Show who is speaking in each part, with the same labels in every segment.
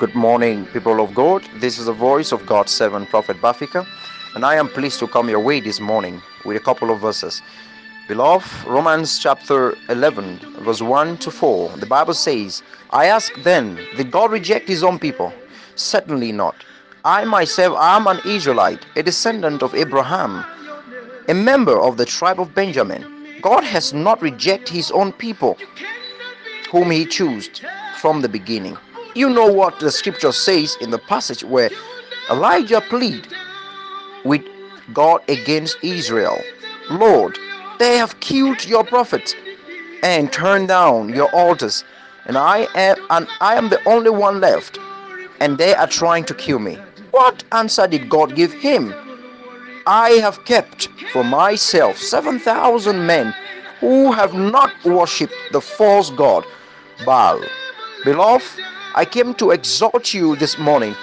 Speaker 1: Good morning, people of God. This is the voice of God's servant, Prophet Bafika, and I am pleased to come your way this morning with a couple of verses. Beloved, Romans chapter 11, verse 1 to 4, the Bible says, I ask then, did God reject his own people? Certainly not. I myself am an Israelite, a descendant of Abraham, a member of the tribe of Benjamin. God has not rejected his own people, whom he chose from the beginning. You know what the scripture says in the passage where Elijah plead with God against Israel. Lord, they have killed your prophets and turned down your altars, and I am and I am the only one left, and they are trying to kill me. What answer did God give him? I have kept for myself 7,000 men who have not worshipped the false god Baal. Beloved, I came to exhort you this morning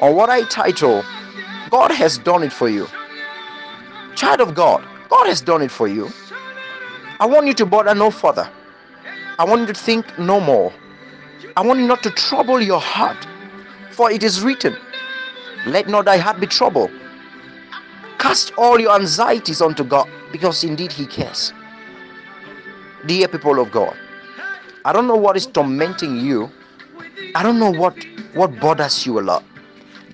Speaker 1: on what I title God has done it for you. Child of God, God has done it for you. I want you to bother no further. I want you to think no more. I want you not to trouble your heart, for it is written, Let not thy heart be troubled. Cast all your anxieties unto God, because indeed He cares. Dear people of God, I don't know what is tormenting you I don't know what what bothers you a lot.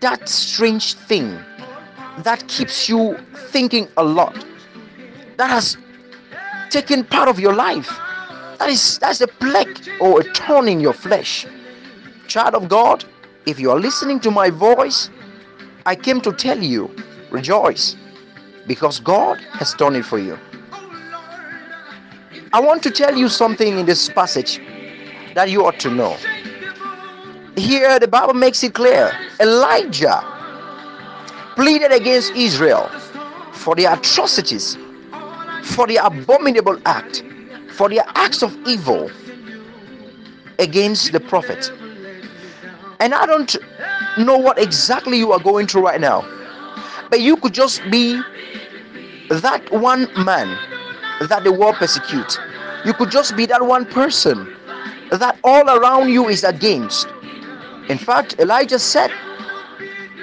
Speaker 1: That strange thing that keeps you thinking a lot. That has taken part of your life. That is that's a plague or a thorn in your flesh. Child of God, if you are listening to my voice, I came to tell you, rejoice, because God has done it for you. I want to tell you something in this passage that you ought to know here the Bible makes it clear Elijah pleaded against Israel for their atrocities, for their abominable act, for their acts of evil against the prophet. And I don't know what exactly you are going through right now, but you could just be that one man that the world persecutes. You could just be that one person that all around you is against in fact, Elijah said,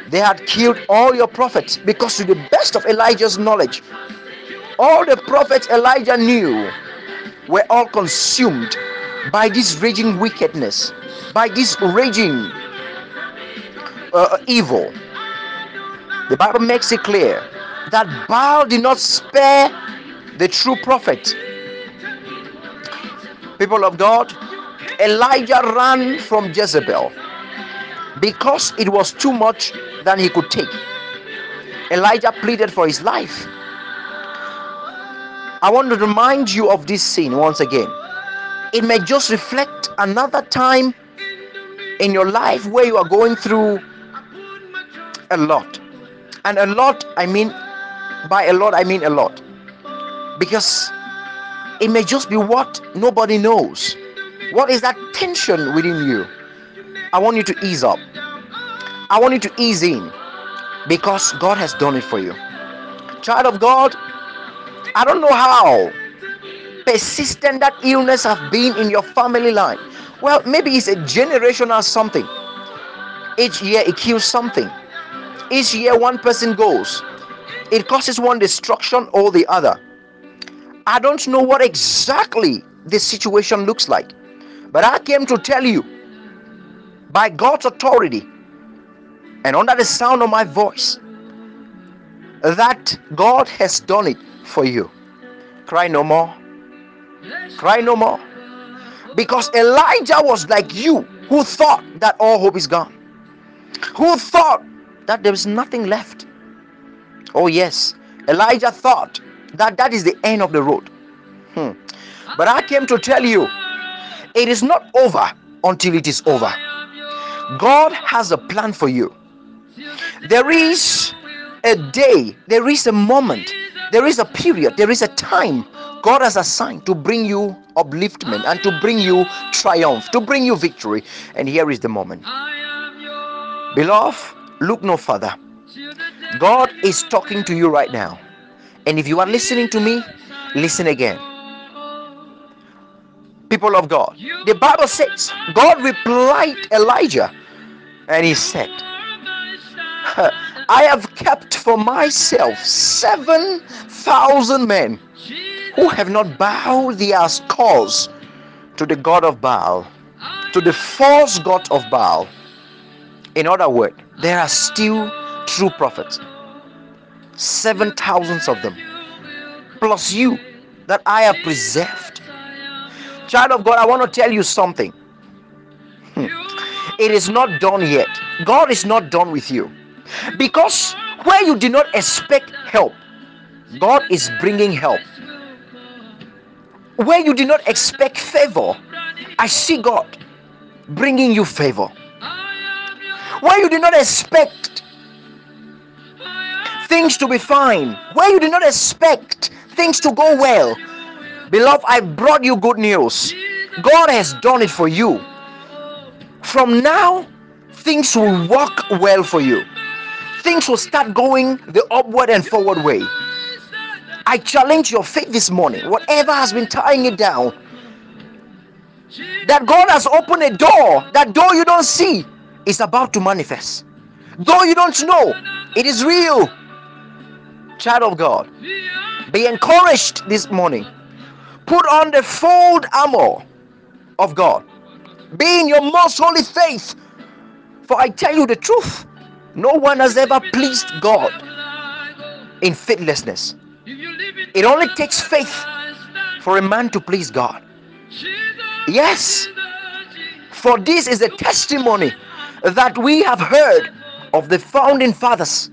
Speaker 1: They had killed all your prophets because, to the best of Elijah's knowledge, all the prophets Elijah knew were all consumed by this raging wickedness, by this raging uh, evil. The Bible makes it clear that Baal did not spare the true prophet. People of God, Elijah ran from Jezebel because it was too much than he could take. Elijah pleaded for his life. I want to remind you of this scene once again. It may just reflect another time in your life where you are going through a lot. And a lot, I mean, by a lot, I mean a lot. Because it may just be what nobody knows. What is that tension within you? I want you to ease up. I want you to ease in because God has done it for you. Child of God, I don't know how persistent that illness have been in your family line. Well, maybe it's a generational something. Each year it kills something. Each year one person goes. It causes one destruction or the other. I don't know what exactly the situation looks like, but I came to tell you by God's authority and under the sound of my voice that God has done it for you. Cry no more. Cry no more. Because Elijah was like you who thought that all hope is gone, who thought that there is nothing left. Oh, yes, Elijah thought that that is the end of the road. Hmm. But I came to tell you it is not over until it is over. God has a plan for you. There is a day, there is a moment, there is a period, there is a time God has assigned to bring you upliftment and to bring you triumph, to bring you victory. And here is the moment. Beloved, look no further. God is talking to you right now. And if you are listening to me, listen again. People of God, the Bible says God replied Elijah And he said, I have kept for myself 7,000 men who have not bowed their skulls to the God of Baal, to the false God of Baal. In other words, there are still true prophets, seven thousands of them, plus you that I have preserved. Child of God, I want to tell you something. Hmm. It is not done yet. God is not done with you. Because where you did not expect help, God is bringing help. Where you did not expect favor, I see God bringing you favor. Where you did not expect things to be fine, where you did not expect things to go well, beloved, I brought you good news. God has done it for you. From now, things will work well for you things will start going the upward and forward way. I challenge your faith this morning, whatever has been tying it down, that God has opened a door, that door you don't see is about to manifest. Though you don't know, it is real. Child of God, be encouraged this morning. Put on the full armor of God. Be in your most holy faith. For I tell you the truth, no one has ever pleased God in faithlessness. It only takes faith for a man to please God. Yes, for this is a testimony that we have heard of the founding fathers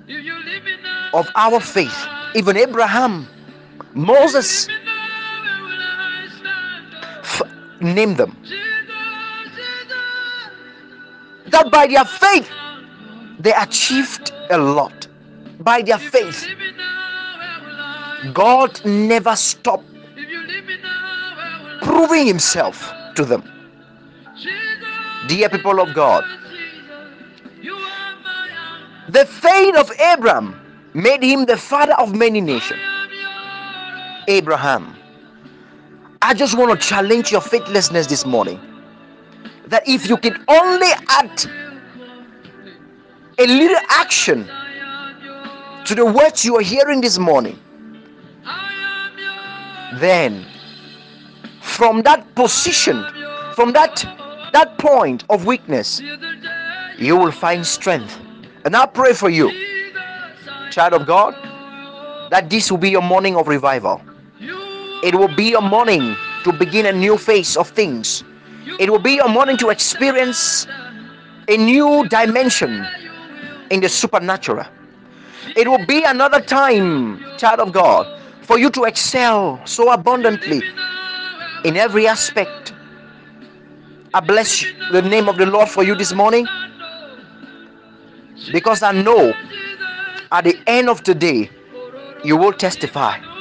Speaker 1: of our faith, even Abraham, Moses, name them. That by their faith they achieved a lot by their faith. God never stopped proving himself to them. Dear people of God, the faith of Abraham made him the father of many nations. Abraham, I just want to challenge your faithlessness this morning. That if you can only add a little action to the words you are hearing this morning, then from that position, from that that point of weakness, you will find strength. And I pray for you, child of God, that this will be your morning of revival. It will be a morning to begin a new phase of things. It will be a morning to experience a new dimension in the supernatural. It will be another time, child of God, for you to excel so abundantly in every aspect. I bless the name of the Lord for you this morning because I know at the end of the day you will testify.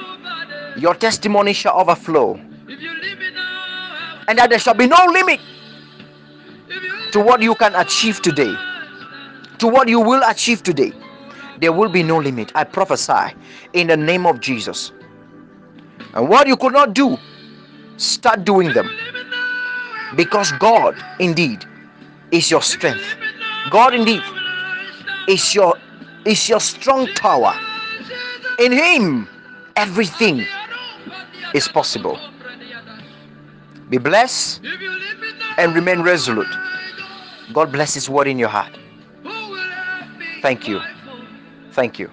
Speaker 1: Your testimony shall overflow, and that there shall be no limit to what you can achieve today to what you will achieve today. There will be no limit. I prophesy in the name of Jesus. And what you could not do, start doing them. Because God indeed is your strength. God indeed is your is your strong tower. In him everything is possible. Be blessed and remain resolute. God bless his word in your heart. Thank you. Thank you.